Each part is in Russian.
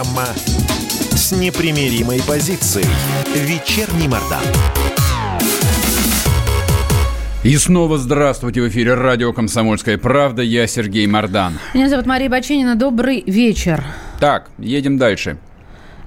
Программа с непримиримой позицией. Вечерний Мордан. И снова здравствуйте в эфире радио «Комсомольская правда». Я Сергей Мордан. Меня зовут Мария Баченина. Добрый вечер. Так, едем дальше.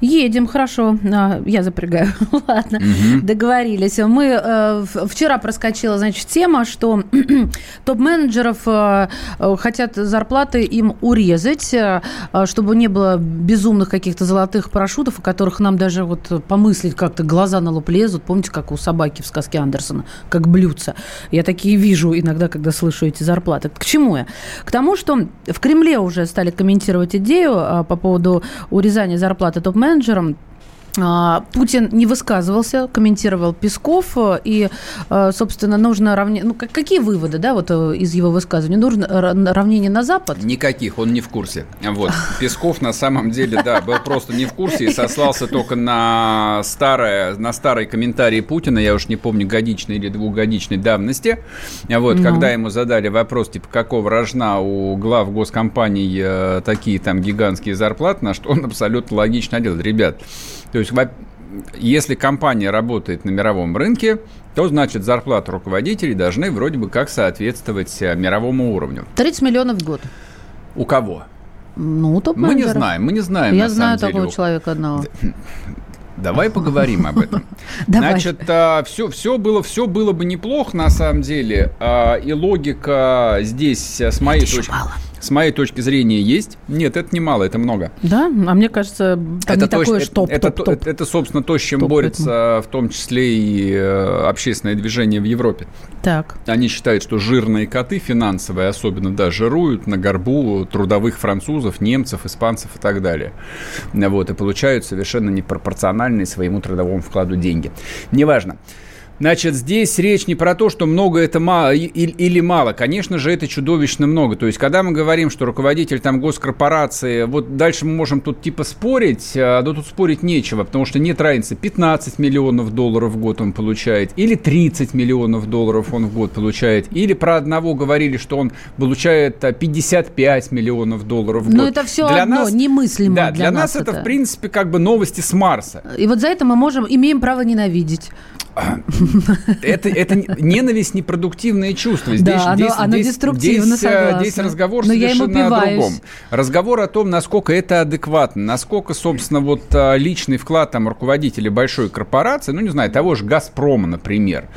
Едем, хорошо. А, я запрягаю. Ладно, угу. договорились. Мы э, вчера проскочила, значит, тема, что топ-менеджеров э, э, хотят зарплаты им урезать, э, чтобы не было безумных каких-то золотых парашютов, о которых нам даже вот помыслить как-то глаза на лоб лезут. Помните, как у собаки в сказке Андерсона, как блюдца. Я такие вижу иногда, когда слышу эти зарплаты. К чему я? К тому, что в Кремле уже стали комментировать идею э, по поводу урезания зарплаты топ-менеджеров, менеджером а, Путин не высказывался, комментировал Песков, э, и, э, собственно, нужно равнение... Ну, какие выводы, да, вот э, из его высказывания? Нужно равнение на Запад? Никаких, он не в курсе. Вот. Песков, на самом деле, да, был просто не в курсе и сослался только на, старое, на старый комментарий Путина, я уж не помню, годичной или двухгодичной давности, вот, ну. когда ему задали вопрос, типа, какого рожна у глав госкомпаний такие там гигантские зарплаты, на что он абсолютно логично ответил. Ребят, то есть, если компания работает на мировом рынке, то значит зарплаты руководителей должны вроде бы как соответствовать э, мировому уровню. 30 миллионов в год. У кого? Ну, топ Мы не знаем, мы не знаем. Я знаю такого деле. человека одного. Давай поговорим об этом. Значит, все, а, все, было, все было бы неплохо на самом деле. А, и логика здесь, с моей точки зрения с моей точки зрения, есть. Нет, это не мало, это много. Да? А мне кажется, там это не то, такое, что топ, это, топ, топ. Это, собственно, то, с чем топ, борется поэтому. в том числе и э, общественное движение в Европе. Так. Они считают, что жирные коты финансовые особенно, да, жируют на горбу трудовых французов, немцев, испанцев и так далее. Вот, и получают совершенно непропорциональные своему трудовому вкладу деньги. Неважно. Значит, здесь речь не про то, что много это мало или мало. Конечно же, это чудовищно много. То есть, когда мы говорим, что руководитель там госкорпорации, вот дальше мы можем тут типа спорить, а, но тут спорить нечего, потому что нет разницы, 15 миллионов долларов в год он получает, или 30 миллионов долларов он в год получает, или про одного говорили, что он получает 55 а, миллионов долларов в год. Но это все для одно, нас, немыслимо да, для, для нас, нас это, это, в принципе, как бы новости с Марса. И вот за это мы можем, имеем право ненавидеть. Это, это ненависть непродуктивное чувство. Здесь, да, здесь, оно, здесь, деструктивно, здесь, э, здесь разговор Но совершенно о другом. Разговор о том, насколько это адекватно, насколько, собственно, вот э, личный вклад там руководителя большой корпорации, ну, не знаю, того же «Газпрома», например,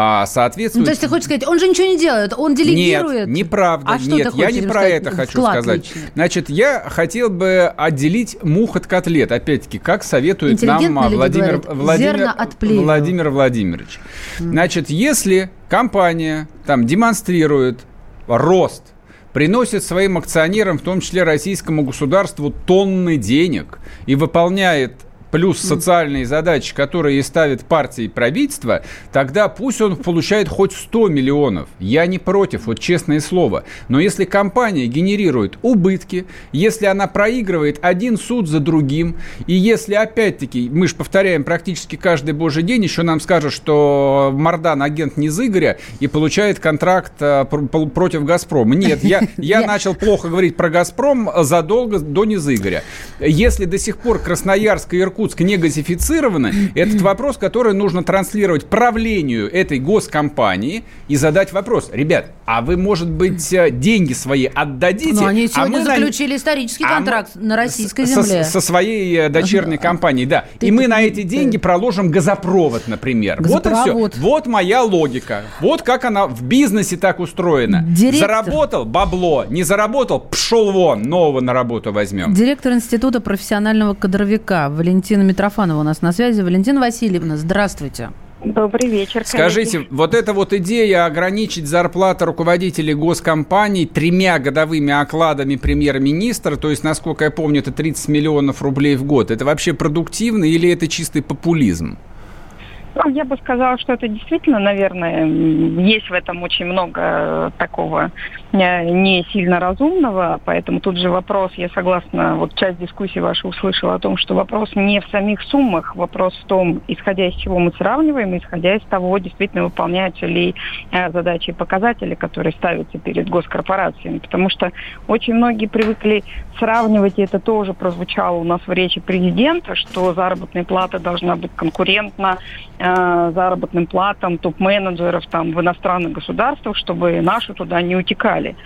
а, соответствует... Ну, то есть ты хочешь сказать, он же ничего не делает, он делегирует? Нет, неправда, а нет, я не про это хочу сказать. Личный. Значит, я хотел бы отделить мух от котлет, опять-таки, как советует нам Владимир, Владимир, Владимир Владимирович. Значит, если компания там демонстрирует рост приносит своим акционерам, в том числе российскому государству, тонны денег и выполняет плюс социальные задачи, которые ставит партия и правительство, тогда пусть он получает хоть 100 миллионов. Я не против, вот честное слово. Но если компания генерирует убытки, если она проигрывает один суд за другим, и если, опять-таки, мы же повторяем практически каждый божий день, еще нам скажут, что Мардан агент не из Игоря и получает контракт э, против «Газпрома». Нет, я, я начал плохо говорить про «Газпром» задолго до Низыгоря. Если до сих пор Красноярск и Иркутск Иркутск не газифицированы, этот вопрос, который нужно транслировать правлению этой госкомпании и задать вопрос. Ребят, а вы, может быть, э, деньги свои отдадите? Но они а сегодня а заключили на... исторический а контракт мы... на российской земле. Со, со своей э, дочерней компанией, да. Ты, и мы ты, на эти деньги ты... проложим газопровод, например. Газопровод. Вот и все. Вот моя логика. Вот как она в бизнесе так устроена. Директор... Заработал бабло, не заработал, пшел вон, нового на работу возьмем. Директор Института профессионального кадровика Валентин Валентина Митрофанова у нас на связи. Валентина Васильевна, здравствуйте. Добрый вечер. Коллеги. Скажите, вот эта вот идея ограничить зарплаты руководителей госкомпаний тремя годовыми окладами премьер-министра, то есть, насколько я помню, это 30 миллионов рублей в год, это вообще продуктивно или это чистый популизм? Ну, я бы сказала, что это действительно, наверное, есть в этом очень много такого э, не сильно разумного, поэтому тут же вопрос, я согласна, вот часть дискуссии вашей услышала о том, что вопрос не в самих суммах, вопрос в том, исходя из чего мы сравниваем, исходя из того, действительно выполняются ли э, задачи и показатели, которые ставятся перед госкорпорациями, потому что очень многие привыкли сравнивать, и это тоже прозвучало у нас в речи президента, что заработная плата должна быть конкурентна э, заработным платам топ-менеджеров там, в иностранных государствах, чтобы наши туда не утекали.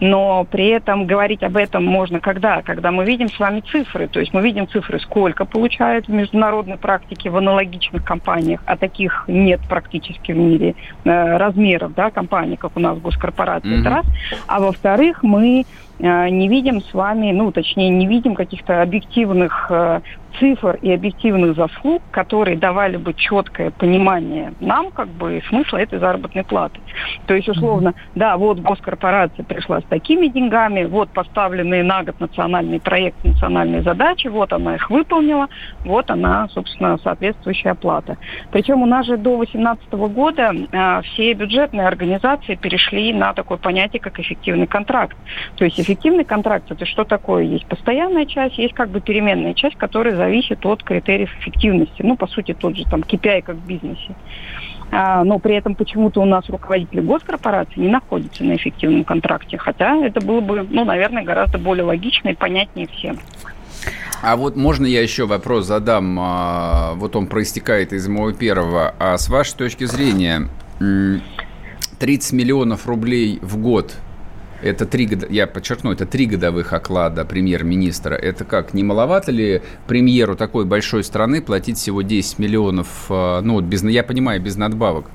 Но при этом говорить об этом можно когда? Когда мы видим с вами цифры. То есть мы видим цифры, сколько получают в международной практике в аналогичных компаниях, а таких нет практически в мире э, размеров да, компаний, как у нас госкорпорации. Mm-hmm. Это раз. А во-вторых, мы не видим с вами, ну, точнее, не видим каких-то объективных э, цифр и объективных заслуг, которые давали бы четкое понимание нам, как бы, смысла этой заработной платы. То есть, условно, да, вот госкорпорация пришла с такими деньгами, вот поставленные на год национальный проект, национальные задачи, вот она их выполнила, вот она, собственно, соответствующая оплата. Причем у нас же до 2018 года э, все бюджетные организации перешли на такое понятие, как эффективный контракт. То есть эффективный контракт это что такое? Есть постоянная часть, есть как бы переменная часть, которая зависит от критериев эффективности. Ну, по сути, тот же там KPI, как в бизнесе. А, но при этом почему-то у нас руководители госкорпорации не находятся на эффективном контракте, хотя это было бы, ну, наверное, гораздо более логично и понятнее всем. А вот можно я еще вопрос задам? А, вот он проистекает из моего первого. А с вашей точки зрения, 30 миллионов рублей в год это три года, я подчеркну, это три годовых оклада премьер-министра. Это как, не маловато ли премьеру такой большой страны платить всего 10 миллионов, э, ну, без, я понимаю, без надбавок?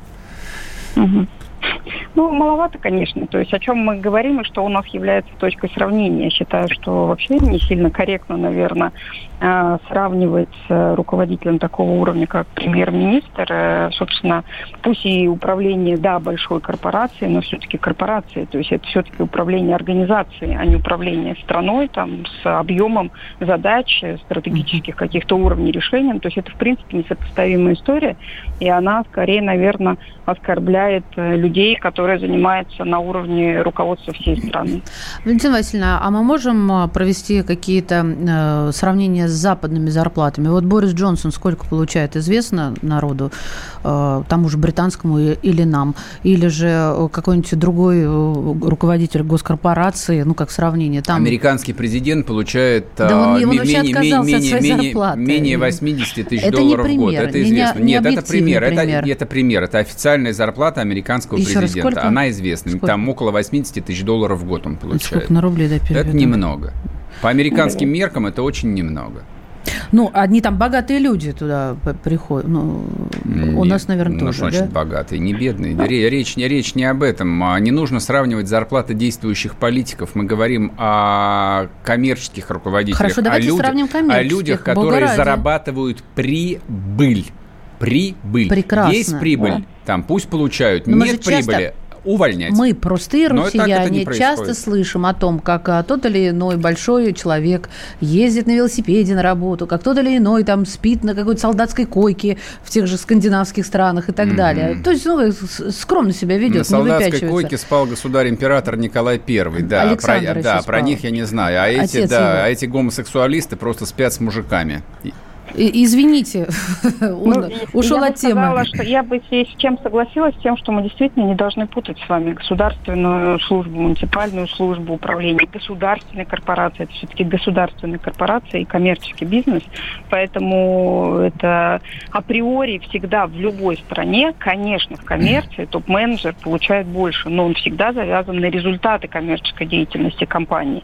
Ну, маловато, конечно. То есть о чем мы говорим и что у нас является точкой сравнения. Я считаю, что вообще не сильно корректно, наверное, сравнивать с руководителем такого уровня, как премьер-министр. Э, собственно, пусть и управление, да, большой корпорации, но все-таки корпорации. То есть это все-таки управление организацией, а не управление страной там, с объемом задач, стратегических каких-то уровней решения. То есть это, в принципе, несопоставимая история. И она скорее, наверное, оскорбляет э, людей, которые которая занимается на уровне руководства всей страны. Валентина Васильевна, а мы можем а, провести какие-то э, сравнения с западными зарплатами? Вот Борис Джонсон сколько получает, известно народу, э, тому же британскому или нам? Или же э, какой-нибудь другой э, руководитель госкорпорации, ну, как сравнение? Там... Американский президент получает да он, он менее, менее, менее, менее 80 тысяч это долларов в год. Это известно. Не, не Нет, это пример. пример. Это, это пример. Это официальная зарплата американского Еще президента. Сколько? Она известна. Сколько? Там около 80 тысяч долларов в год он получает. Сколько на рубли, да? Это немного. По американским меркам это очень немного. Ну, одни там богатые люди туда приходят. Ну, Нет, у нас, наверное, ну, тоже, значит, да? богатые, не бедные. Речь, речь не об этом. А не нужно сравнивать зарплаты действующих политиков. Мы говорим о коммерческих руководителях. Хорошо, давайте о людях, сравним коммерческих. О людях, которые зарабатывают прибыль. Прибыль. Прекрасно. Есть прибыль, да. там пусть получают. Но Нет прибыли, часто увольнять. Мы, простые россияне, часто слышим о том, как а, тот или иной большой человек ездит на велосипеде на работу, как тот или иной там спит на какой-то солдатской койке в тех же скандинавских странах и так mm-hmm. далее. То есть, ну, скромно себя ведет, на солдатской койке спал государь-император Николай I, да. Александр про, да, спал. про них я не знаю. А эти, да, а эти гомосексуалисты просто спят с мужиками. Извините, он ну, ушел от темы. Сказала, что я бы с чем согласилась, с тем, что мы действительно не должны путать с вами государственную службу, муниципальную службу управления, государственной корпорации. Это все-таки государственная корпорация и коммерческий бизнес. Поэтому это априори всегда в любой стране, конечно, в коммерции топ-менеджер получает больше, но он всегда завязан на результаты коммерческой деятельности компании.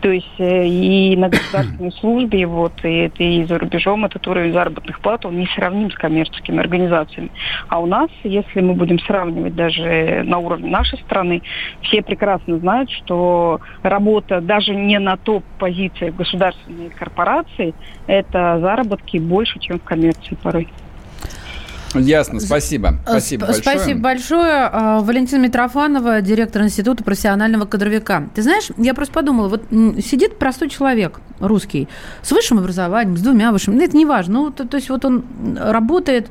То есть э, и на государственной службе, вот, и это и за рубежом, этот уровень заработных плат, он не сравним с коммерческими организациями. А у нас, если мы будем сравнивать даже на уровне нашей страны, все прекрасно знают, что работа даже не на топ-позициях государственной корпорации, это заработки больше, чем в коммерции порой. Ясно, спасибо. Спасибо большое. Спасибо большое. А, Валентина Митрофанова, директор Института профессионального кадровика. Ты знаешь, я просто подумала, вот сидит простой человек, русский, с высшим образованием, с двумя высшими, ну, это не важно, ну, то, то есть вот он работает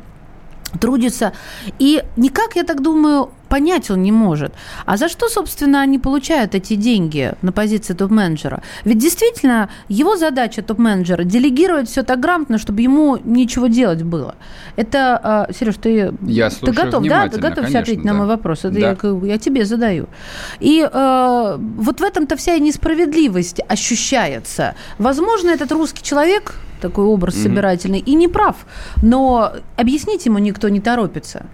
трудится. И никак, я так думаю, понять он не может. А за что, собственно, они получают эти деньги на позиции топ-менеджера? Ведь действительно его задача топ-менеджера делегировать все так грамотно, чтобы ему ничего делать было. Это, э, Сереж, ты, я ты готов, да? Ты готов конечно, ответить да. на мой вопрос? Это да. я, я тебе задаю. И э, вот в этом-то вся и несправедливость ощущается. Возможно, этот русский человек такой образ mm-hmm. собирательный, и не прав. Но объяснить ему никто не торопится.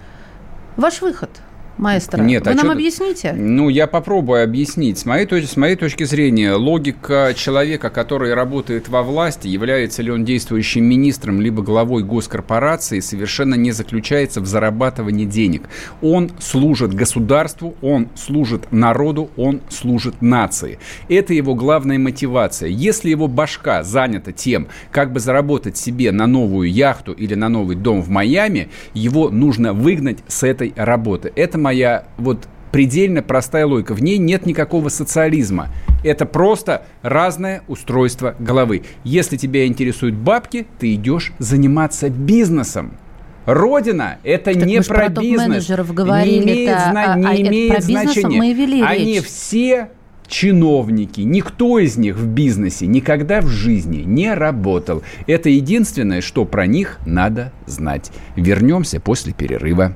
Ваш выход – маэстро. Нет, Вы а нам объясните? Ну, я попробую объяснить. С моей, точки, с моей точки зрения, логика человека, который работает во власти, является ли он действующим министром, либо главой госкорпорации, совершенно не заключается в зарабатывании денег. Он служит государству, он служит народу, он служит нации. Это его главная мотивация. Если его башка занята тем, как бы заработать себе на новую яхту или на новый дом в Майами, его нужно выгнать с этой работы. Это моя вот предельно простая логика. В ней нет никакого социализма. Это просто разное устройство головы. Если тебя интересуют бабки, ты идешь заниматься бизнесом. Родина – это так не про, про бизнес. говорили не имеет, зна- а, не а, имеет про значения. Мы вели Они речь. все чиновники, никто из них в бизнесе никогда в жизни не работал. Это единственное, что про них надо знать. Вернемся после перерыва.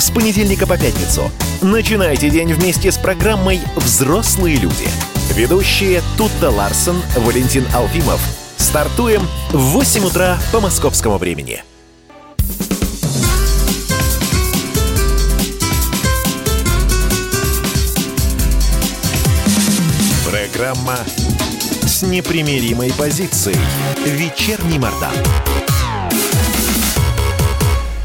с понедельника по пятницу. Начинайте день вместе с программой «Взрослые люди». Ведущие Тутта Ларсон, Валентин Алфимов. Стартуем в 8 утра по московскому времени. Программа с непримиримой позицией. Вечерний Мордан.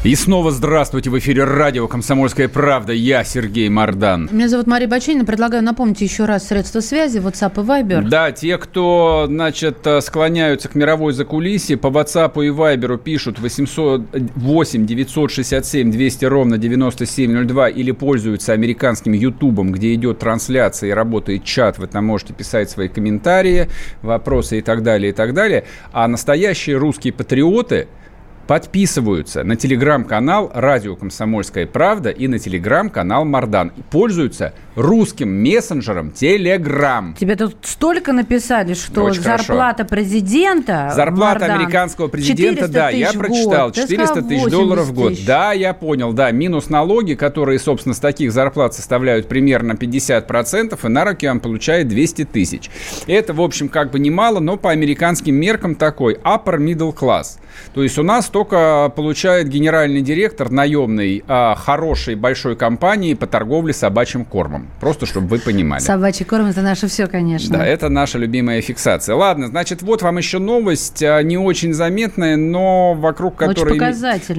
И снова здравствуйте в эфире радио «Комсомольская правда». Я Сергей Мордан. Меня зовут Мария Бачинина. Предлагаю напомнить еще раз средства связи WhatsApp и Viber. Да, те, кто, значит, склоняются к мировой закулисье, по WhatsApp и Viber пишут 808 967 200 ровно 9702 или пользуются американским Ютубом, где идет трансляция и работает чат. Вы там можете писать свои комментарии, вопросы и так далее, и так далее. А настоящие русские патриоты – подписываются на телеграм-канал «Радио Комсомольская правда» и на телеграм-канал «Мардан». И пользуются русским мессенджером Телеграм. Тебе тут столько написали, что Очень зарплата хорошо. президента... Зарплата Мардан, американского президента, да, я прочитал. 400 тысяч долларов в год. Тысяч. Да, я понял, да. Минус налоги, которые, собственно, с таких зарплат составляют примерно 50%, и на руки он получает 200 тысяч. Это, в общем, как бы немало, но по американским меркам такой upper middle class. То есть у нас только получает генеральный директор наемной а, хорошей большой компании по торговле собачьим кормом. Просто чтобы вы понимали. Собачий корм – это наше все, конечно. Да, это наша любимая фиксация. Ладно, значит, вот вам еще новость, а, не очень заметная, но вокруг которой,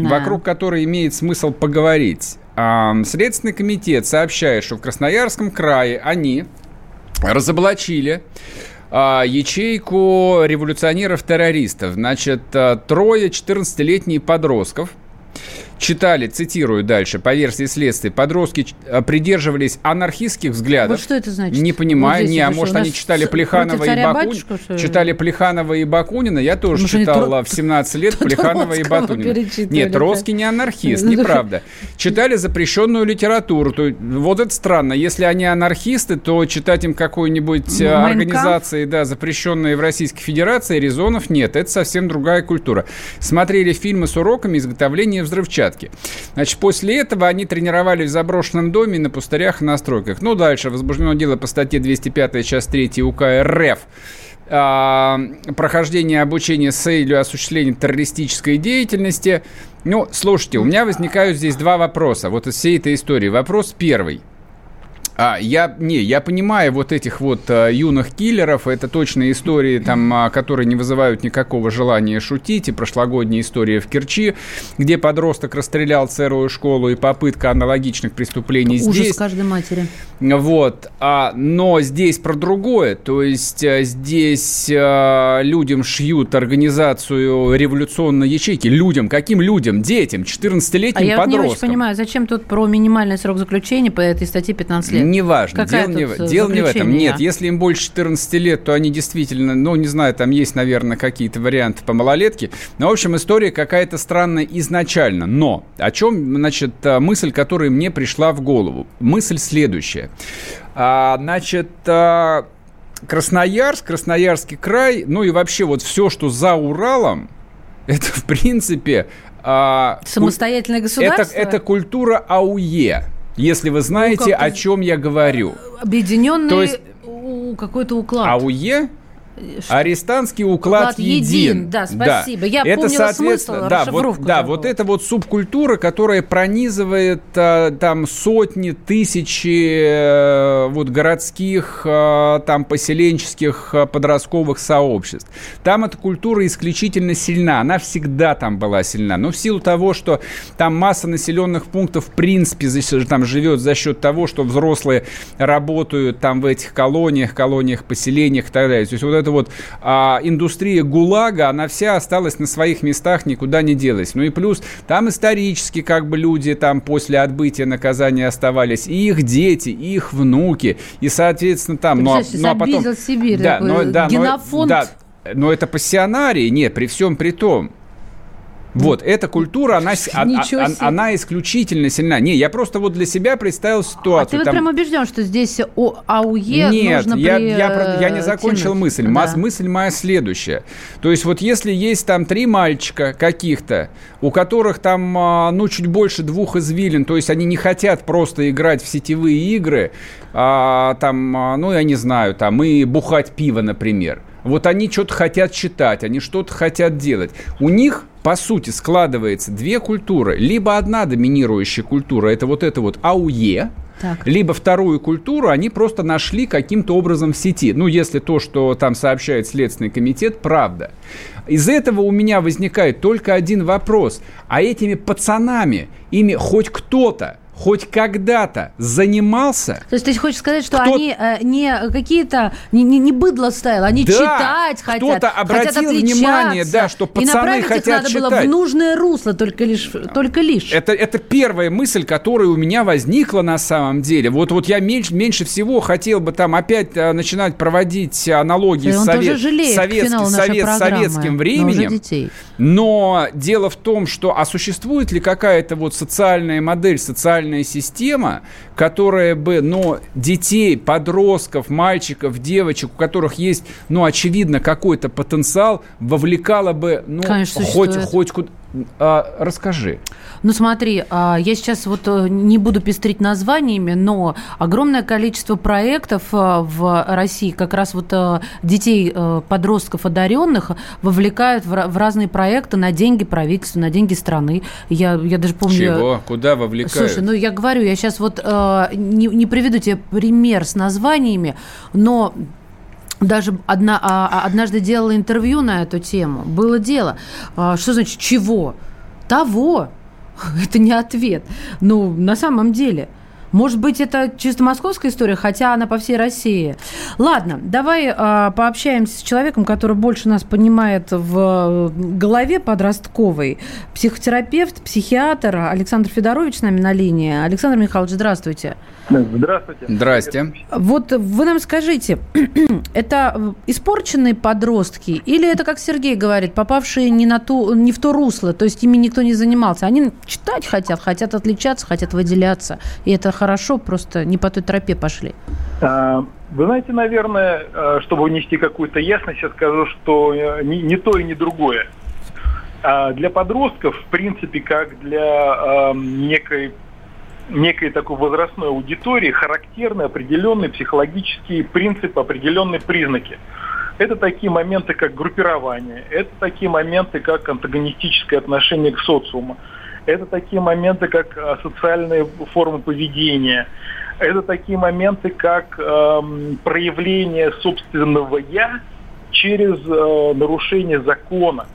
вокруг которой имеет смысл поговорить. Следственный комитет сообщает, что в Красноярском крае они разоблачили а, ячейку революционеров-террористов. Значит, а, трое 14-летних подростков – читали, цитирую дальше, по версии следствия, подростки э, придерживались анархистских взглядов. Вот что это значит? Не понимаю, вот не, а может они читали Плеханова и Бакунина. Читали Плеханова и Бакунина, я тоже может, читал тро... в 17 лет Плеханова и Бакунина. Нет, Троцкий не анархист, неправда. Читали запрещенную литературу. То, вот это странно. Если они анархисты, то читать им какой-нибудь э, организации, да, запрещенные в Российской Федерации, резонов нет. Это совсем другая культура. Смотрели фильмы с уроками изготовления взрывчатки площадке. Значит, после этого они тренировались в заброшенном доме на пустырях и настройках. Ну, дальше возбуждено дело по статье 205, часть 3 УК РФ а, прохождение обучения с целью осуществления террористической деятельности. Ну, слушайте, у меня возникают здесь два вопроса вот из всей этой истории. Вопрос первый. А, я, не, я понимаю вот этих вот а, юных киллеров, это точно истории, там, а, которые не вызывают никакого желания шутить, и прошлогодняя история в Керчи, где подросток расстрелял целую школу, и попытка аналогичных преступлений Ужас здесь. каждой матери. Вот, а, но здесь про другое, то есть а, здесь а, людям шьют организацию революционной ячейки, людям, каким людям? Детям, 14-летним а я подросткам. не очень понимаю, зачем тут про минимальный срок заключения по этой статье 15 лет? Неважно, дело, не, э, дело не в этом. Нет, если им больше 14 лет, то они действительно, ну, не знаю, там есть, наверное, какие-то варианты по малолетке. Но, в общем, история какая-то странная изначально. Но о чем, значит, э, мысль, которая мне пришла в голову? Мысль следующая. А, значит, а, Красноярск, Красноярский край, ну и вообще вот все, что за Уралом, это, в принципе... А, Самостоятельное государство? Это, это культура АУЕ если вы знаете, ну, о чем я говорю. Объединенный То есть, какой-то уклад. АУЕ что? Арестантский уклад, уклад един. един. Да, спасибо. Да. Я это, помнила смысл, да, вот, да, вот это вот субкультура, которая пронизывает а, там сотни, тысячи а, вот городских, а, там поселенческих а, подростковых сообществ. Там эта культура исключительно сильна, она всегда там была сильна. Но в силу того, что там масса населенных пунктов в принципе там живет за счет того, что взрослые работают там в этих колониях, колониях, поселениях и так далее. То есть вот это эта вот а, индустрия ГУЛАГа, она вся осталась на своих местах, никуда не делась. Ну и плюс там исторически как бы люди там после отбытия наказания оставались, и их дети, и их внуки, и, соответственно, там... Ну, а, ну, а потом... Сибирь, да, но, да, генофонд... Но, да, но это пассионарии, нет, при всем при том. Вот, эта культура, она, она, она исключительно сильна. Не, я просто вот для себя представил ситуацию. А ты вот там... прям убежден, что здесь АУЕ Нет, нужно я, при... я, я не закончил тянуть. мысль. Да. Мысль моя следующая. То есть вот если есть там три мальчика каких-то, у которых там, а, ну, чуть больше двух извилин, то есть они не хотят просто играть в сетевые игры, а, там, а, ну, я не знаю, там, и бухать пиво, например. Вот они что-то хотят читать, они что-то хотят делать. У них по сути, складывается две культуры. Либо одна доминирующая культура, это вот это вот АУЕ, так. Либо вторую культуру они просто нашли каким-то образом в сети. Ну, если то, что там сообщает Следственный комитет, правда. Из этого у меня возникает только один вопрос. А этими пацанами, ими хоть кто-то хоть когда-то занимался. То есть ты хочешь сказать, что кто... они э, не какие-то, не, не, не быдло стайл, они да, читать хотят, кто-то обратил хотят внимание, да, что пацаны и хотят их надо читать. было в нужное русло, только лишь. Только лишь. Это, это первая мысль, которая у меня возникла на самом деле. Вот, вот я меньше, меньше всего хотел бы там опять а, начинать проводить аналогии с совет, совет, совет, советским временем. Но дело в том, что а существует ли какая-то вот социальная модель, социальная социальная система, которая бы, ну, детей, подростков, мальчиков, девочек, у которых есть, ну, очевидно, какой-то потенциал, вовлекала бы, ну, Конечно, хоть, хоть куда... А, расскажи. Ну смотри, а, я сейчас вот э, не буду пестрить названиями, но огромное количество проектов э, в России, как раз вот э, детей, подростков одаренных, вовлекают в разные проекты на деньги правительства, на деньги страны. Я, я даже помню... Чего? Куда вовлекают? Слушай, ну я говорю, я сейчас вот не, не приведу тебе пример с названиями, но даже одна, а, а, однажды делала интервью на эту тему. Было дело. Что значит чего? Того. Это не ответ. Ну, на самом деле. Может быть, это чисто московская история, хотя она по всей России. Ладно, давай э, пообщаемся с человеком, который больше нас понимает в голове подростковой. Психотерапевт, психиатр Александр Федорович с нами на линии. Александр Михайлович, здравствуйте. Здравствуйте. Здрасте. Вот вы нам скажите, это испорченные подростки или это, как Сергей говорит, попавшие не, на ту, не в то русло, то есть ими никто не занимался? Они читать хотят, хотят отличаться, хотят выделяться. И это хорошо, просто не по той тропе пошли. А, вы знаете, наверное, а, чтобы внести какую-то ясность, я скажу, что э, не, не то и не другое. А для подростков, в принципе, как для некой некой такой возрастной аудитории характерны определенные психологические принципы, определенные признаки. Это такие моменты, как группирование, это такие моменты, как антагонистическое отношение к социуму, это такие моменты, как а, социальные формы поведения, Это такие моменты, как э, проявление собственного «я» через э, нарушение закона.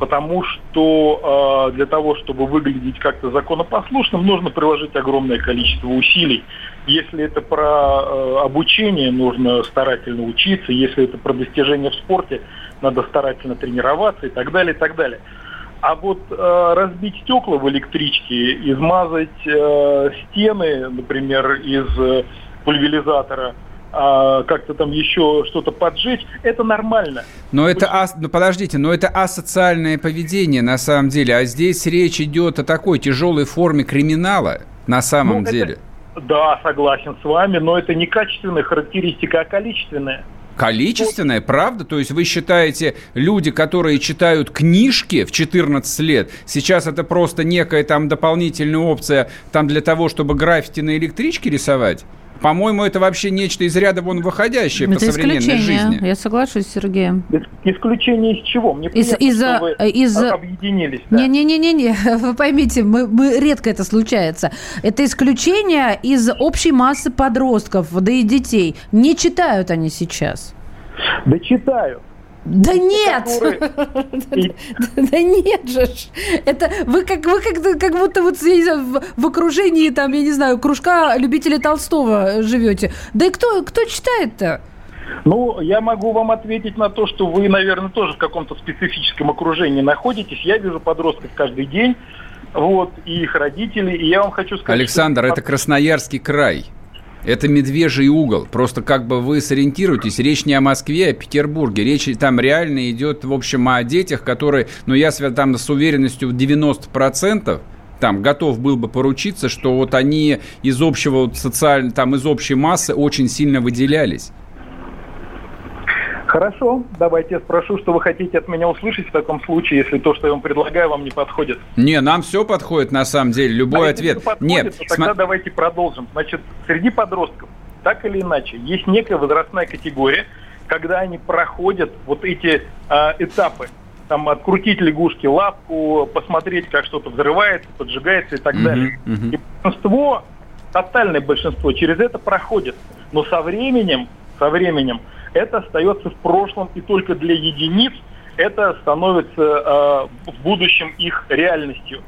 Потому что э, для того, чтобы выглядеть как-то законопослушным, нужно приложить огромное количество усилий. Если это про э, обучение, нужно старательно учиться. Если это про достижения в спорте, надо старательно тренироваться и так далее, и так далее. А вот э, разбить стекла в электричке, измазать э, стены, например, из э, пульверизатора, э, как-то там еще что-то поджечь, это нормально. Но это, ас... ну, подождите, но это асоциальное поведение на самом деле, а здесь речь идет о такой тяжелой форме криминала на самом ну, деле. Это... Да, согласен с вами, но это не качественная характеристика, а количественная. Количественное, правда? То есть вы считаете, люди, которые читают книжки в 14 лет, сейчас это просто некая там дополнительная опция там для того, чтобы граффити на электричке рисовать? По-моему, это вообще нечто из ряда вон выходящее это по современной жизни. Я соглашусь с Сергеем. Исключение из чего? Мне из, из, что вы из, объединились. Не-не-не-не, да. вы поймите, мы, мы редко это случается. Это исключение из общей массы подростков, да и детей. Не читают они сейчас. Да читают. Да нет! Да нет же! Это вы как вы как, как будто вот в окружении там, я не знаю, кружка любителей Толстого живете. Да и кто, кто читает-то? Ну, я могу вам ответить на то, что вы, наверное, тоже в каком-то специфическом окружении находитесь. Я вижу подростков каждый день, вот, и их родители, и я вам хочу сказать... Александр, что... это Красноярский край. Это медвежий угол. Просто как бы вы сориентируетесь, речь не о Москве, а о Петербурге. Речь там реально идет, в общем, о детях, которые, ну, я там с уверенностью в 90% там готов был бы поручиться, что вот они из общего социального, там из общей массы очень сильно выделялись. Хорошо, давайте я спрошу, что вы хотите от меня услышать в таком случае, если то, что я вам предлагаю, вам не подходит. Не, нам все подходит на самом деле, любой а ответ. Если подходит, Нет, то тогда см... давайте продолжим. Значит, среди подростков, так или иначе, есть некая возрастная категория, когда они проходят вот эти э, этапы там открутить лягушке лапку, посмотреть, как что-то взрывается, поджигается и так uh-huh, далее. Uh-huh. И большинство, тотальное большинство через это проходит. Но со временем, со временем это остается в прошлом, и только для единиц это становится э, в будущем их реальностью.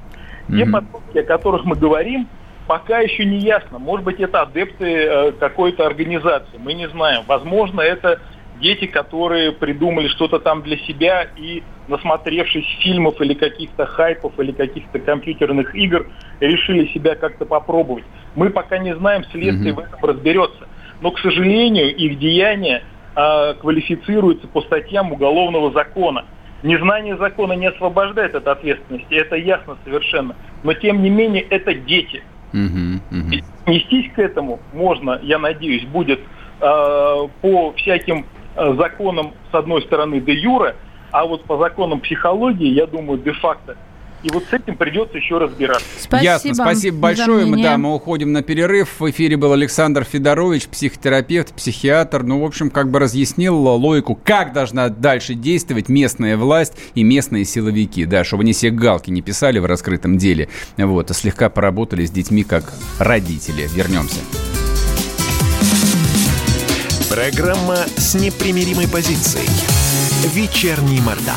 Mm-hmm. Те потоки, о которых мы говорим, пока еще не ясно. Может быть, это адепты э, какой-то организации, мы не знаем. Возможно, это дети, которые придумали что-то там для себя и, насмотревшись фильмов или каких-то хайпов или каких-то компьютерных игр, решили себя как-то попробовать. Мы пока не знаем, следствие mm-hmm. в этом разберется. Но, к сожалению, их деяния э, квалифицируется по статьям уголовного закона. Незнание закона не освобождает от ответственности, это ясно совершенно. Но тем не менее это дети. Нестись к этому можно, я надеюсь, будет э, по всяким э, законам, с одной стороны, де юра, а вот по законам психологии, я думаю, де-факто и вот с этим придется еще разбираться. Спасибо. Ясно. Спасибо большое. Мы, да, мы уходим на перерыв. В эфире был Александр Федорович, психотерапевт, психиатр. Ну, в общем, как бы разъяснил логику, как должна дальше действовать местная власть и местные силовики. Да, чтобы они себе галки не писали в раскрытом деле. Вот, а слегка поработали с детьми как родители. Вернемся. Программа с непримиримой позицией. Вечерний Мордан.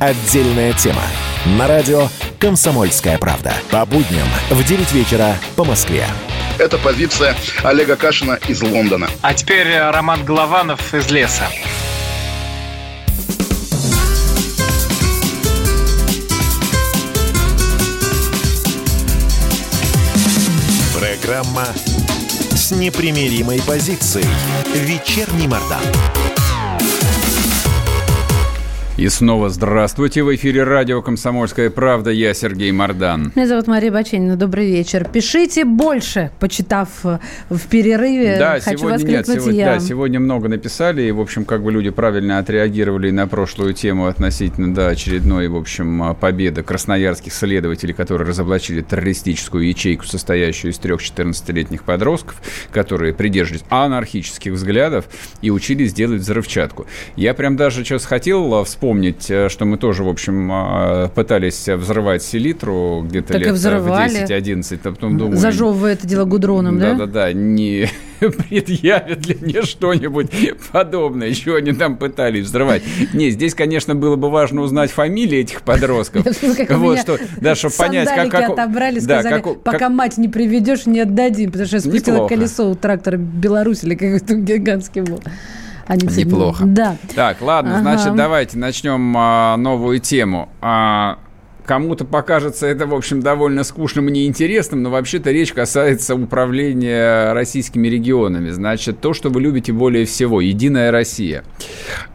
Отдельная тема. На радио «Комсомольская правда». По будням в 9 вечера по Москве. Это позиция Олега Кашина из Лондона. А теперь э, Роман Голованов из леса. Программа с непримиримой позицией. Вечерний Мордан. И снова здравствуйте. В эфире радио «Комсомольская правда». Я Сергей Мордан. Меня зовут Мария Баченина. Добрый вечер. Пишите больше, почитав в перерыве. Да, Хочу сегодня нет. Сегодня, я. Да, сегодня много написали. И, в общем, как бы люди правильно отреагировали на прошлую тему относительно да, очередной, в общем, победы красноярских следователей, которые разоблачили террористическую ячейку, состоящую из трех 14-летних подростков, которые придерживались анархических взглядов и учились делать взрывчатку. Я прям даже сейчас хотел вспомнить вспомнить, э, что мы тоже, в общем, а, пытались взрывать селитру где-то лет э, в 10-11. А потом думаю, Зажевывая это дело гудроном, да? Да-да-да, не предъявят ли мне что-нибудь подобное. Еще они там пытались взрывать. Не, здесь, конечно, было бы важно узнать фамилии этих подростков. Вот что, да, чтобы понять, как... как отобрали, сказали, пока мать не приведешь, не отдадим, потому что я спустила колесо у трактора Беларусь или какой-то гигантский был. Они Неплохо. Да. Так, ладно, ага. значит, давайте начнем а, новую тему. А, Кому-то покажется это, в общем, довольно скучным и неинтересным, но вообще-то речь касается управления российскими регионами. Значит, то, что вы любите более всего, «Единая Россия».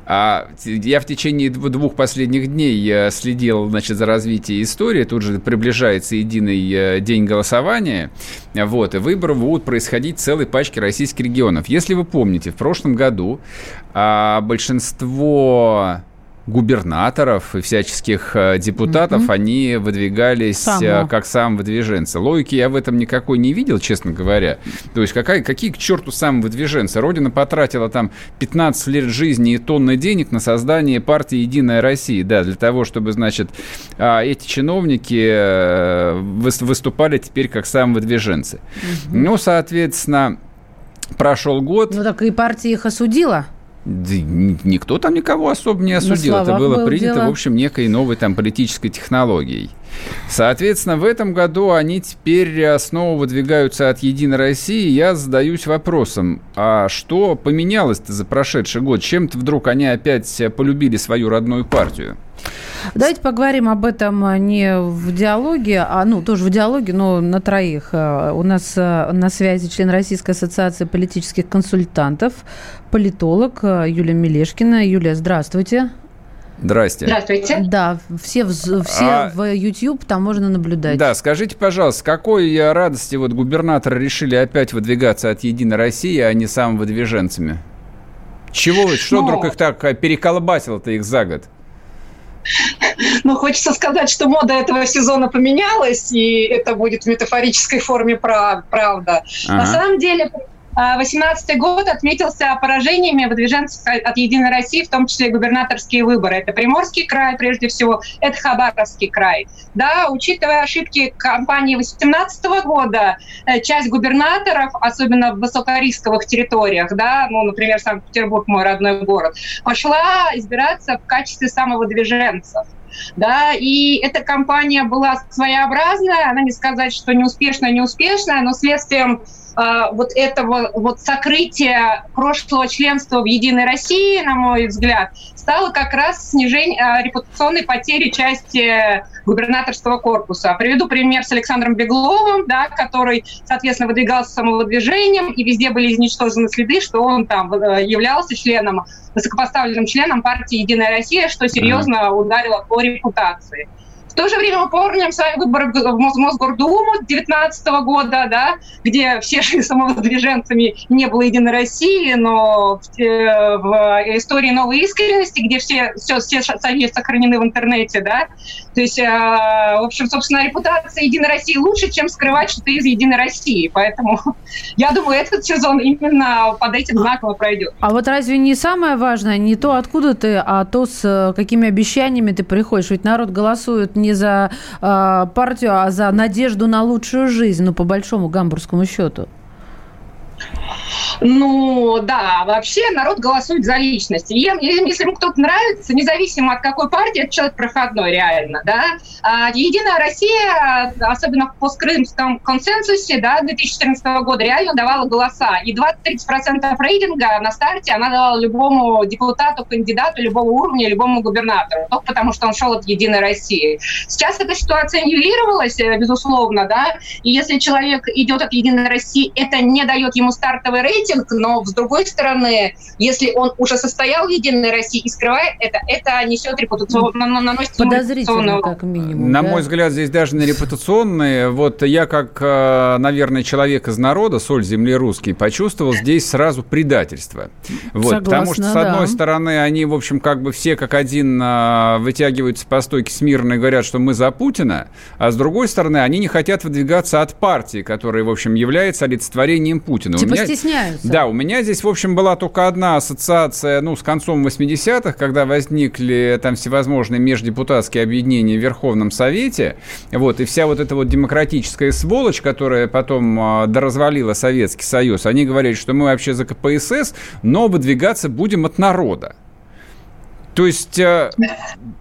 А я в течение двух последних дней э, следил значит, за развитием истории. Тут же приближается единый э, день голосования. Вот, и выборы будут происходить целой пачке российских регионов. Если вы помните, в прошлом году а, большинство губернаторов и всяких э, депутатов, mm-hmm. они выдвигались Само. Э, как самовыдвиженцы. Логики я в этом никакой не видел, честно говоря. То есть какая, какие к черту самовыдвиженцы? Родина потратила там 15 лет жизни и тонны денег на создание партии «Единая Россия», да, для того, чтобы, значит, а, эти чиновники э, выступали теперь как самовыдвиженцы. Mm-hmm. Ну, соответственно, прошел год. Ну, так и партия их осудила. Да, никто там никого особо не осудил. Это было принято, дело. в общем, некой новой там политической технологией. Соответственно, в этом году они теперь снова выдвигаются от «Единой России». Я задаюсь вопросом, а что поменялось-то за прошедший год? Чем-то вдруг они опять полюбили свою родную партию? Давайте поговорим об этом а, не в диалоге, а ну тоже в диалоге, но на троих. У нас на связи член Российской ассоциации политических консультантов, политолог Юлия Мелешкина. Юлия, здравствуйте. Здрасте. Здравствуйте. Да, все, в, все а, в YouTube там можно наблюдать. Да, скажите, пожалуйста, какой радости вот губернаторы решили опять выдвигаться от «Единой России», а не самовыдвиженцами? Чего, что Но... вдруг их так переколбасило-то их за год? Ну, хочется сказать, что мода этого сезона поменялась, и это будет в метафорической форме правда. Ага. На самом деле, 2018 год отметился поражениями выдвиженцев от «Единой России», в том числе губернаторские выборы. Это Приморский край, прежде всего, это Хабаровский край. Да, учитывая ошибки кампании 2018 года, э, часть губернаторов, особенно в высокорисковых территориях, да, ну, например, Санкт-Петербург, мой родной город, пошла избираться в качестве самовыдвиженцев да, и эта кампания была своеобразная, она не сказать, что неуспешная, неуспешная, но следствием вот этого вот сокрытия прошлого членства в Единой России, на мой взгляд, стало как раз снижение а, репутационной потери части губернаторского корпуса. Приведу пример с Александром Бегловым, да, который, соответственно, выдвигался самовыдвижением, и везде были изничтожены следы, что он там э, являлся членом, высокопоставленным членом партии «Единая Россия», что серьезно ударило по репутации. В то же время мы помним с вами выборы в Мосгордуму 2019 года, да, где все шли самовыдвиженцами, не было Единой России, но в, э, в истории новой искренности, где все, все, все союзы сохранены в интернете, да, то есть, э, в общем, собственно, репутация Единой России лучше, чем скрывать, что ты из Единой России, поэтому я думаю, этот сезон именно под этим знаком пройдет. А вот разве не самое важное не то, откуда ты, а то, с какими обещаниями ты приходишь? Ведь народ голосует не не за э, партию, а за надежду на лучшую жизнь, ну, по большому гамбургскому счету. Ну, да, вообще народ голосует за личность. И если ему кто-то нравится, независимо от какой партии, это человек проходной реально, да. А Единая Россия, особенно в посткрымском консенсусе, да, 2014 года реально давала голоса. И 20-30% рейтинга на старте она давала любому депутату, кандидату, любого уровня, любому губернатору, только потому что он шел от Единой России. Сейчас эта ситуация нивелировалась, э, безусловно, да, и если человек идет от Единой России, это не дает ему стартовый рейтинг, но с другой стороны, если он уже состоял в Единой России и скрывает это, это несет репутационную, наносит подозрительно, как минимум. На да? мой взгляд, здесь даже не репутационные. Вот я как, э, наверное, человек из народа, соль земли русский, почувствовал здесь сразу предательство. Вот, Согласна, потому что, с одной да. стороны, они, в общем, как бы все как один э, вытягиваются по стойке смирно и говорят, что мы за Путина, а с другой стороны, они не хотят выдвигаться от партии, которая, в общем, является олицетворением Путина. Типа у меня, стесняются. Да, у меня здесь, в общем, была только одна ассоциация, ну, с концом 80-х, когда возникли там всевозможные междепутатские объединения в Верховном Совете, вот, и вся вот эта вот демократическая сволочь, которая потом э, доразвалила Советский Союз, они говорили, что мы вообще за КПСС, но выдвигаться будем от народа. То есть, э,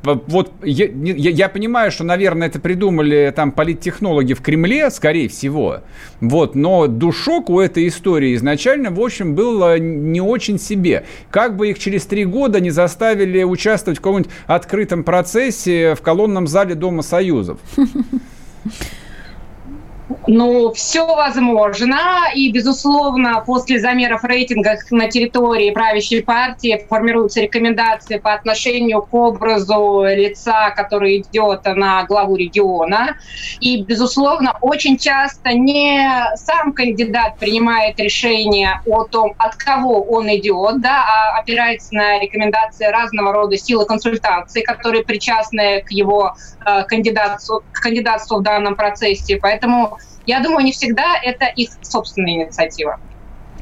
вот я, я, понимаю, что, наверное, это придумали там политтехнологи в Кремле, скорее всего, вот, но душок у этой истории изначально, в общем, был э, не очень себе. Как бы их через три года не заставили участвовать в каком-нибудь открытом процессе в колонном зале Дома Союзов. Ну, все возможно, и, безусловно, после замеров рейтинга на территории правящей партии формируются рекомендации по отношению к образу лица, который идет на главу региона. И, безусловно, очень часто не сам кандидат принимает решение о том, от кого он идет, да, а опирается на рекомендации разного рода сил и консультаций, которые причастны к его э, кандидатству, к кандидатству в данном процессе. Поэтому я думаю, не всегда это их собственная инициатива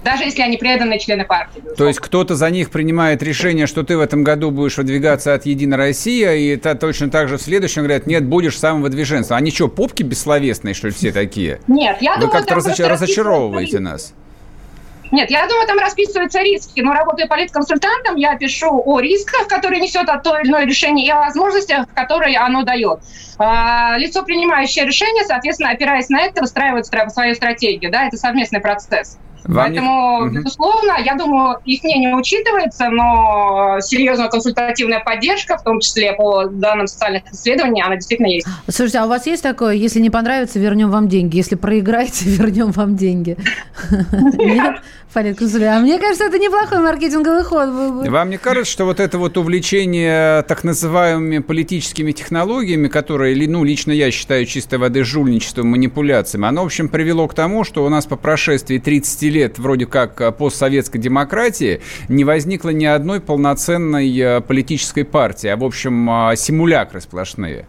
даже если они преданные члены партии. Безусловно. То есть кто-то за них принимает решение, что ты в этом году будешь выдвигаться от «Единой России», и это точно так же в следующем говорят, нет, будешь самым выдвиженцем. Они что, попки бессловесные, что ли, все такие? Нет, я Вы думаю, как-то разоч... разочаровываете нас. Нет, я думаю, там расписываются риски. Но работая политконсультантом, я пишу о рисках, которые несет то или иное решение, и о возможностях, которые оно дает. А, лицо, принимающее решение, соответственно, опираясь на это, выстраивает свою стратегию. Да, это совместный процесс. Вам Поэтому, не... безусловно, я думаю, их мнение учитывается, но серьезная консультативная поддержка, в том числе по данным социальных исследований, она действительно есть. Слушайте, а у вас есть такое, если не понравится, вернем вам деньги, если проиграете, вернем вам деньги? Нет? Фарид А мне кажется, это неплохой маркетинговый ход. Вам не кажется, что вот это вот увлечение так называемыми политическими технологиями, которые, ну, лично я считаю чистой воды жульничеством, манипуляциями, оно, в общем, привело к тому, что у нас по прошествии 30 лет вроде как э, постсоветской демократии не возникло ни одной полноценной э, политической партии, а, в общем, э, симулякры сплошные.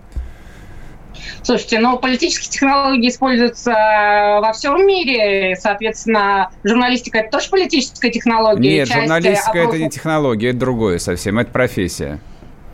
Слушайте, ну, политические технологии используются во всем мире, соответственно, журналистика – это тоже политическая технология. Нет, журналистика – это не технология, это другое совсем, это профессия.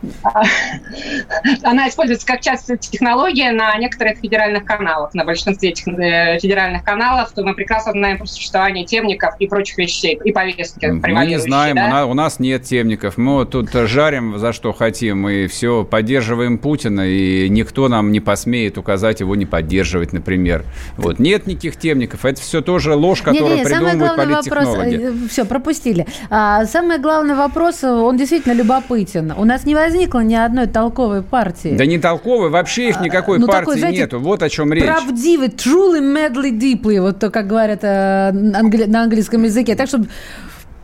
Она используется как часть технологии на некоторых федеральных каналах, на большинстве этих э, федеральных каналов, то мы прекрасно знаем про существование темников и прочих вещей, и повестки. Мы не знаем, да? у, нас, у нас нет темников, мы тут жарим за что хотим, и все, поддерживаем Путина, и никто нам не посмеет указать его не поддерживать, например. Вот, нет никаких темников, это все тоже ложь, которую не, не, придумывают политтехнологи. Вопрос, э, все, пропустили. А, самый главный вопрос, он действительно любопытен. У нас невозможно возникло ни одной толковой партии. Да не толковой, вообще их а, никакой ну, партии такой, знаете, нету. Вот о чем речь. Правдивый, truly, madly, deeply, вот то, как говорят э, англи- на английском языке. Так, чтобы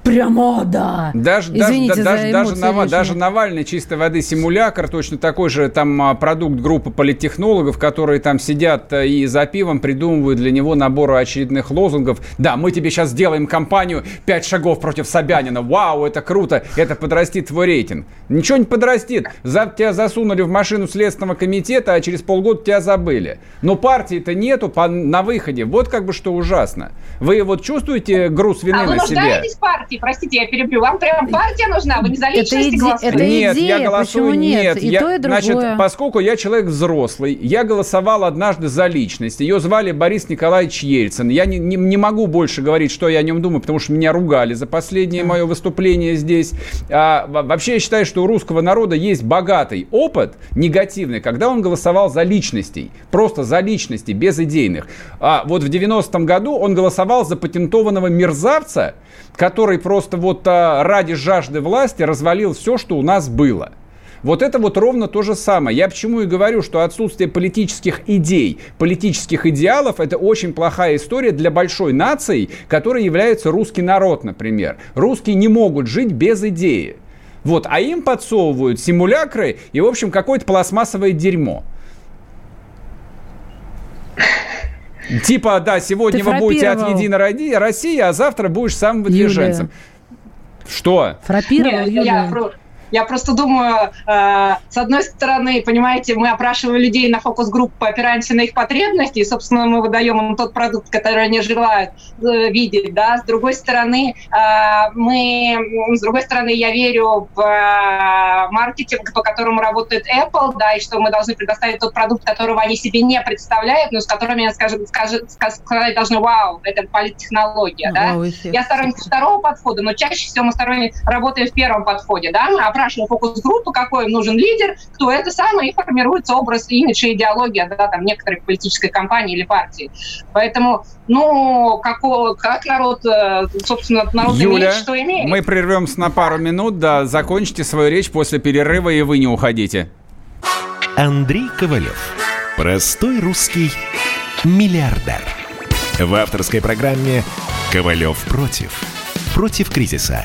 Прямо, да. Даже, Извините даже, даже, даже, даже Навальный чистой воды симулятор, точно такой же там а, продукт группы политтехнологов, которые там сидят э, и за пивом придумывают для него набор очередных лозунгов. Да, мы тебе сейчас сделаем кампанию «Пять шагов против Собянина». Вау, это круто, это подрастит твой рейтинг. Ничего не подрастит. За, тебя засунули в машину Следственного комитета, а через полгода тебя забыли. Но партии-то нету по, на выходе. Вот как бы что ужасно. Вы вот чувствуете груз вины а на себе? партии? Партии, простите, я перебью, вам прям партия нужна, вы не за личность это голосуете? Это нет, идея, я голосую, нет. И я, то, и другое. Значит, поскольку я человек взрослый, я голосовал однажды за личность. Ее звали Борис Николаевич Ельцин. Я не, не, не могу больше говорить, что я о нем думаю, потому что меня ругали за последнее мое выступление здесь. А, вообще я считаю, что у русского народа есть богатый опыт негативный, когда он голосовал за личностей. Просто за личности, без идейных. А вот в 90-м году он голосовал за патентованного мерзавца, который просто вот а, ради жажды власти развалил все, что у нас было. Вот это вот ровно то же самое. Я почему и говорю, что отсутствие политических идей, политических идеалов – это очень плохая история для большой нации, которой является русский народ, например. Русские не могут жить без идеи. Вот, а им подсовывают симулякры и, в общем, какое-то пластмассовое дерьмо. Типа, да, сегодня вы будете от Единой России, а завтра будешь самым выдвиженцем. Что? Фрапировал, Юлия. Я, я просто думаю, э, с одной стороны, понимаете, мы опрашиваем людей на фокус-группу, опираемся на их потребности, и, собственно, мы выдаем им тот продукт, который они желают э, видеть, да. С другой стороны, э, мы, с другой стороны, я верю в э, маркетинг, по которому работает Apple, да, и что мы должны предоставить тот продукт, которого они себе не представляют, но с которыми, скажем, скажем, сказать должны, вау, это политтехнология, да. Вау, я сторонник второго подхода, но чаще всего мы сторонник работаем в первом подходе, да, мы опрашиваем фокус-группу, какой им нужен лидер, кто это самое, и формируется образ, имидж и идеология да, там, некоторой политической компании или партии. Поэтому, ну, как, как народ, э, собственно, народ Юля, имеет, что имеет. мы прервемся на пару минут, да, закончите свою речь после перерыва, и вы не уходите. Андрей Ковалев. Простой русский миллиардер. В авторской программе «Ковалев против». Против кризиса.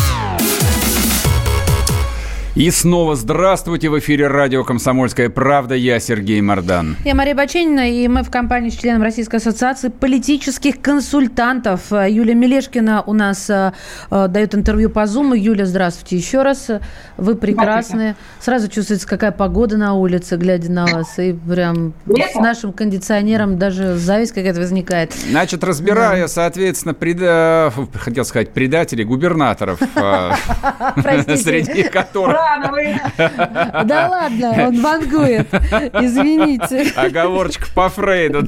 И снова здравствуйте в эфире радио «Комсомольская правда». Я Сергей Мордан. Я Мария Баченина, и мы в компании с членом Российской ассоциации политических консультантов. Юлия Мелешкина у нас э, э дает интервью по Zoom. Юля, здравствуйте еще раз. Вы прекрасные. Сразу чувствуется, какая погода на улице, глядя на вас. И прям с нашим кондиционером даже зависть какая-то возникает. Значит, разбирая, да. соответственно, преда... хотел сказать, предателей, губернаторов, э, среди которых да ладно, он вангует. Извините. Оговорочка по Фрейду.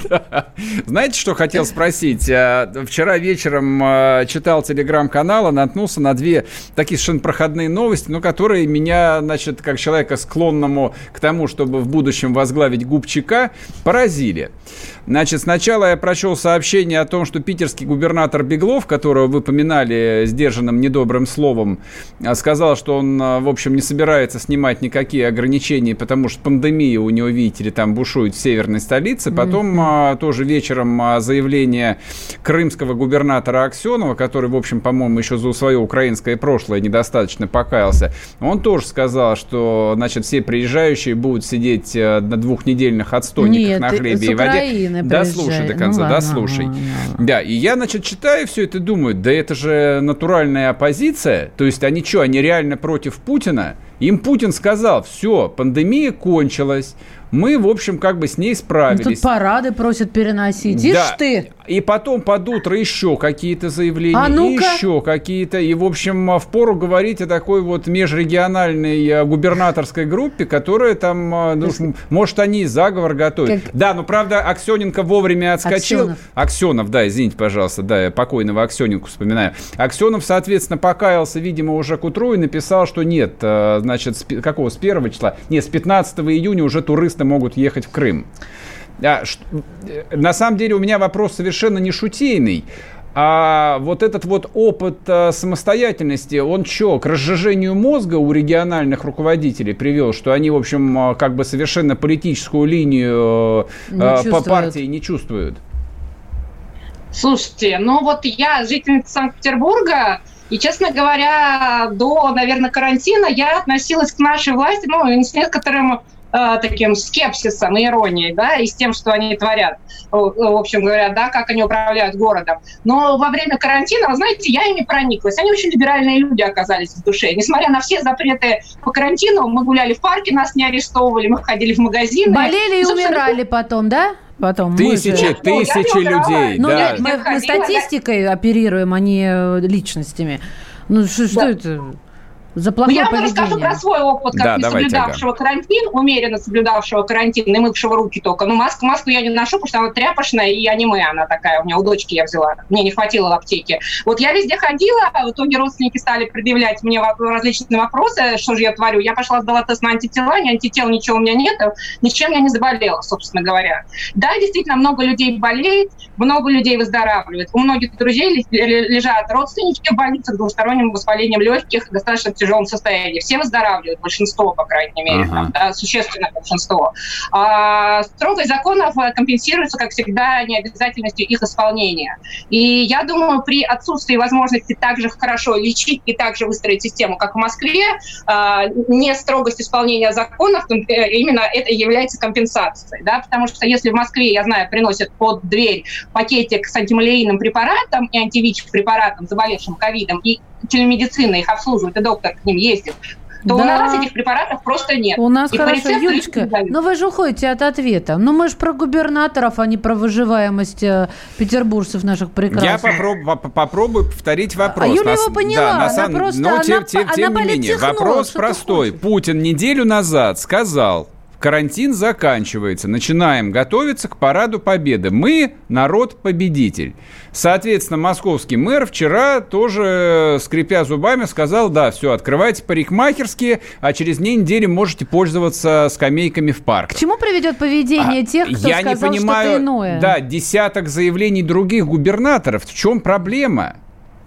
Знаете, что хотел спросить? А, вчера вечером а, читал телеграм-канал, наткнулся на две такие совершенно проходные новости, но которые меня, значит, как человека склонному к тому, чтобы в будущем возглавить губчика, поразили. Значит, сначала я прочел сообщение о том, что питерский губернатор Беглов, которого вы поминали сдержанным недобрым словом, а, сказал, что он, в общем, не собирается снимать никакие ограничения, потому что пандемия у него, видите ли, там бушует в северной столице. Потом mm-hmm. тоже вечером а, заявление крымского губернатора Аксенова, который, в общем, по-моему, еще за свое украинское прошлое недостаточно покаялся, он тоже сказал, что, значит, все приезжающие будут сидеть э, на двухнедельных отстойниках Нет, на хлебе и воде. Да, слушай до конца, ну, да, слушай. Ну, ну, да, и я, значит, читаю все это, думаю, да это же натуральная оппозиция, то есть они что, они реально против Путина? Им Путин сказал, все, пандемия кончилась, мы, в общем, как бы с ней справились. Ну, тут парады просят переносить. Ишь да. ты! И потом под утро еще какие-то заявления, а ну еще какие-то. И, в общем, в пору говорить о такой вот межрегиональной э, губернаторской группе, которая там, э, ну, есть... может, они заговор готовят. Как... Да, но, правда, Аксененко вовремя отскочил. Аксенов. Аксенов, да, извините, пожалуйста, да, я покойного Аксененко вспоминаю. Аксенов, соответственно, покаялся, видимо, уже к утру и написал, что нет, э, значит, с какого, с первого числа? Нет, с 15 июня уже туристы могут ехать в Крым. А, на самом деле у меня вопрос совершенно не шутейный. А вот этот вот опыт а, самостоятельности, он что, к разжижению мозга у региональных руководителей привел, что они, в общем, а, как бы совершенно политическую линию а, по партии не чувствуют? Слушайте, ну вот я жительница Санкт-Петербурга, и, честно говоря, до, наверное, карантина я относилась к нашей власти, ну, с некоторым э, таким скепсисом и иронией, да, и с тем, что они творят, в общем говоря, да, как они управляют городом. Но во время карантина, вы знаете, я ими прониклась. Они очень либеральные люди оказались в душе. Несмотря на все запреты по карантину, мы гуляли в парке, нас не арестовывали, мы ходили в магазины. Болели и, умирали потом, да? потом. Тысячи, же... тысячи ну, людей. Ну, да. мы, мы статистикой оперируем, а не личностями. Ну, что, да. что это? За плохое ну, я вам расскажу про свой опыт, как да, не соблюдавшего ага. карантин, умеренно соблюдавшего карантин, и мывшего руки только. Ну, маску, маску я не ношу, потому что она тряпочная, и аниме она такая. У меня у дочки я взяла. Мне не хватило в аптеке. Вот я везде ходила, а в итоге родственники стали предъявлять мне различные вопросы, что же я творю. Я пошла сдала тест на антитела, ни антител, ничего у меня нет, ничем я не заболела, собственно говоря. Да, действительно, много людей болеет, много людей выздоравливает. У многих друзей лежат родственники в больницах с двусторонним воспалением легких, достаточно тяжелом состоянии. Все выздоравливают, большинство, по крайней мере, ага. да, существенное большинство. А, строгость законов э, компенсируется, как всегда, необязательностью их исполнения. И я думаю, при отсутствии возможности также хорошо лечить и также выстроить систему, как в Москве, а, не строгость исполнения законов, э, именно это является компенсацией. Да? Потому что если в Москве, я знаю, приносят под дверь пакетик с антималярийным препаратом и антивич-препаратом, заболевшим ковидом, и телемедицина их обслуживает, и доктор к ним ездит, то да. у нас этих препаратов просто нет. У нас и хорошо, Юлечка, но вы же уходите от ответа. Ну мы же про губернаторов, а не про выживаемость э, петербуржцев наших прекрасных. Я попроб, попробую повторить вопрос. А Юля его поняла, да, на она просто, но, она, тем, тем, она тем не менее, вопрос простой. Путин неделю назад сказал, Карантин заканчивается. Начинаем готовиться к параду победы. Мы народ-победитель. Соответственно, московский мэр вчера тоже, скрипя зубами, сказал, да, все, открывайте парикмахерские, а через две недели можете пользоваться скамейками в парк. К чему приведет поведение а, тех, кто я сказал не понимаю, что-то иное? Да, десяток заявлений других губернаторов. В чем проблема?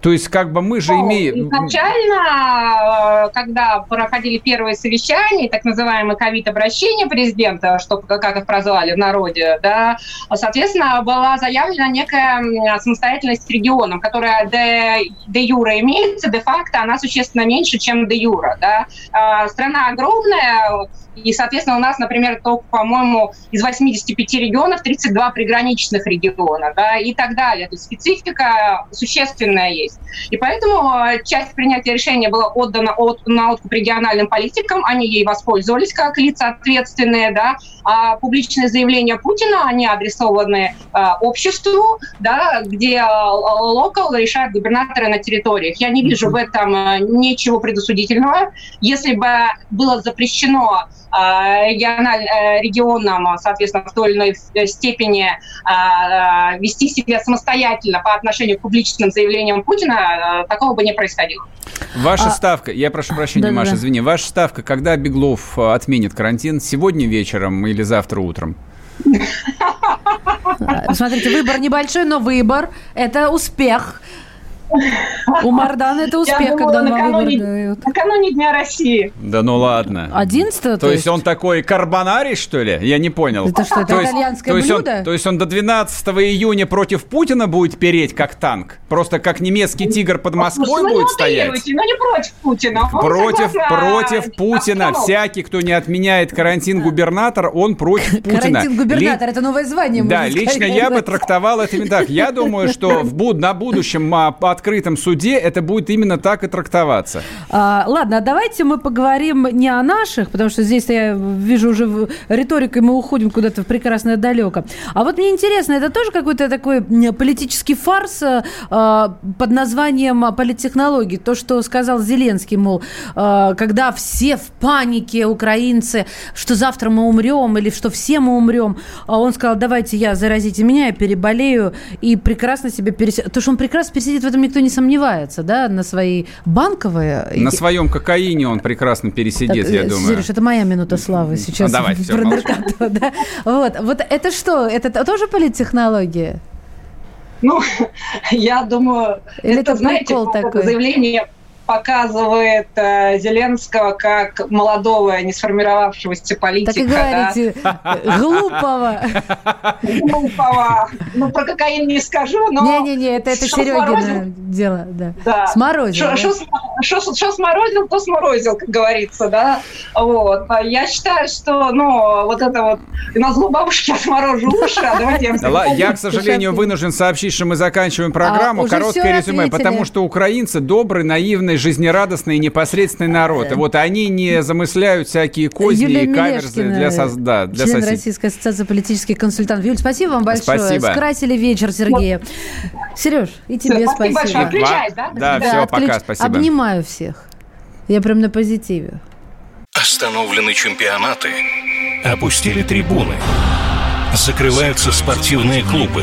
То есть, как бы мы же ну, имеем... Изначально, э, когда проходили первые совещания, так называемые ковид-обращения президента, что, как их прозвали в народе, да, соответственно, была заявлена некая самостоятельность регионам, которая де, де юра имеется, де-факто она существенно меньше, чем де юра. Да. А, страна огромная, и, соответственно, у нас, например, только, по-моему, из 85 регионов 32 приграничных региона, да, и так далее. То есть специфика существенная есть. И поэтому э, часть принятия решения была отдана от, на откуп региональным политикам, они ей воспользовались как лица ответственные, да, а публичные заявления Путина, они адресованы э, обществу, да, где э, локал решают губернаторы на территориях. Я не вижу в этом ничего предосудительного. Если бы было запрещено Э, э, регионам, соответственно, в той или иной степени э, вести себя самостоятельно по отношению к публичным заявлениям Путина, такого бы не происходило. Ваша а... ставка, я прошу прощения, да, Маша, да. извини, ваша ставка, когда Беглов отменит карантин, сегодня вечером или завтра утром? Смотрите, выбор небольшой, но выбор – это успех. У Мардана это успех, когда на выборы дают. Накануне Дня России. Да ну ладно. 11 то, то есть? он такой карбонарий, что ли? Я не понял. Это что, это то итальянское есть, блюдо? То есть, он, то есть он до 12 июня против Путина будет переть, как танк? Просто как немецкий тигр под Москвой ну, будет стоять? Но не против Путина. Против, против Путина. Всякий, кто не отменяет карантин губернатор, он против Путина. Карантин губернатор, это новое звание. Да, лично я бы трактовал это именно так. Я думаю, что на будущем открытом суде это будет именно так и трактоваться. А, ладно, давайте мы поговорим не о наших, потому что здесь я вижу уже риторикой мы уходим куда-то в прекрасное далеко. А вот мне интересно, это тоже какой-то такой политический фарс а, под названием политтехнологии. То, что сказал Зеленский, мол, а, когда все в панике, украинцы, что завтра мы умрем или что все мы умрем, а он сказал, давайте я заразите меня, я переболею и прекрасно себе пересидит. То, что он прекрасно пересидит, в этом никто не сомневается, да, на свои банковые... На своем кокаине он прекрасно пересидит, так, я э, думаю. Сереж, это моя минута славы сейчас. Ну, давай, все, про да? Вот, вот это что? Это тоже политтехнология? Ну, я думаю, Или это, знаете, такой? заявление показывает э, Зеленского как молодого, не сформировавшегося политика. Так и говорите, да? глупого. Глупого. Ну, про кокаин не скажу, но... Не-не-не, это, это Серегина дело, да. да. Сморозил. Что сморозил, то сморозил, как говорится, да. Вот. А я считаю, что, ну, вот это вот на зло бабушки отморожу уши, а давайте я... Я, к сожалению, вынужден сообщить, что мы заканчиваем программу. А, Короткое резюме, потому что украинцы добрые, наивные самый жизнерадостный и непосредственный народ. И вот они не замысляют всякие козни Юлия и каверзы для, соз... да, для член Российской ассоциации политических консультантов. Юль, спасибо вам большое. Спасибо. Скрасили вечер, Сергея. Сереж, и тебе спасибо. спасибо. Большое. да? Да, да, все, отключ... пока, спасибо. Обнимаю всех. Я прям на позитиве. Остановлены чемпионаты. Опустили трибуны. Закрываются спортивные клубы.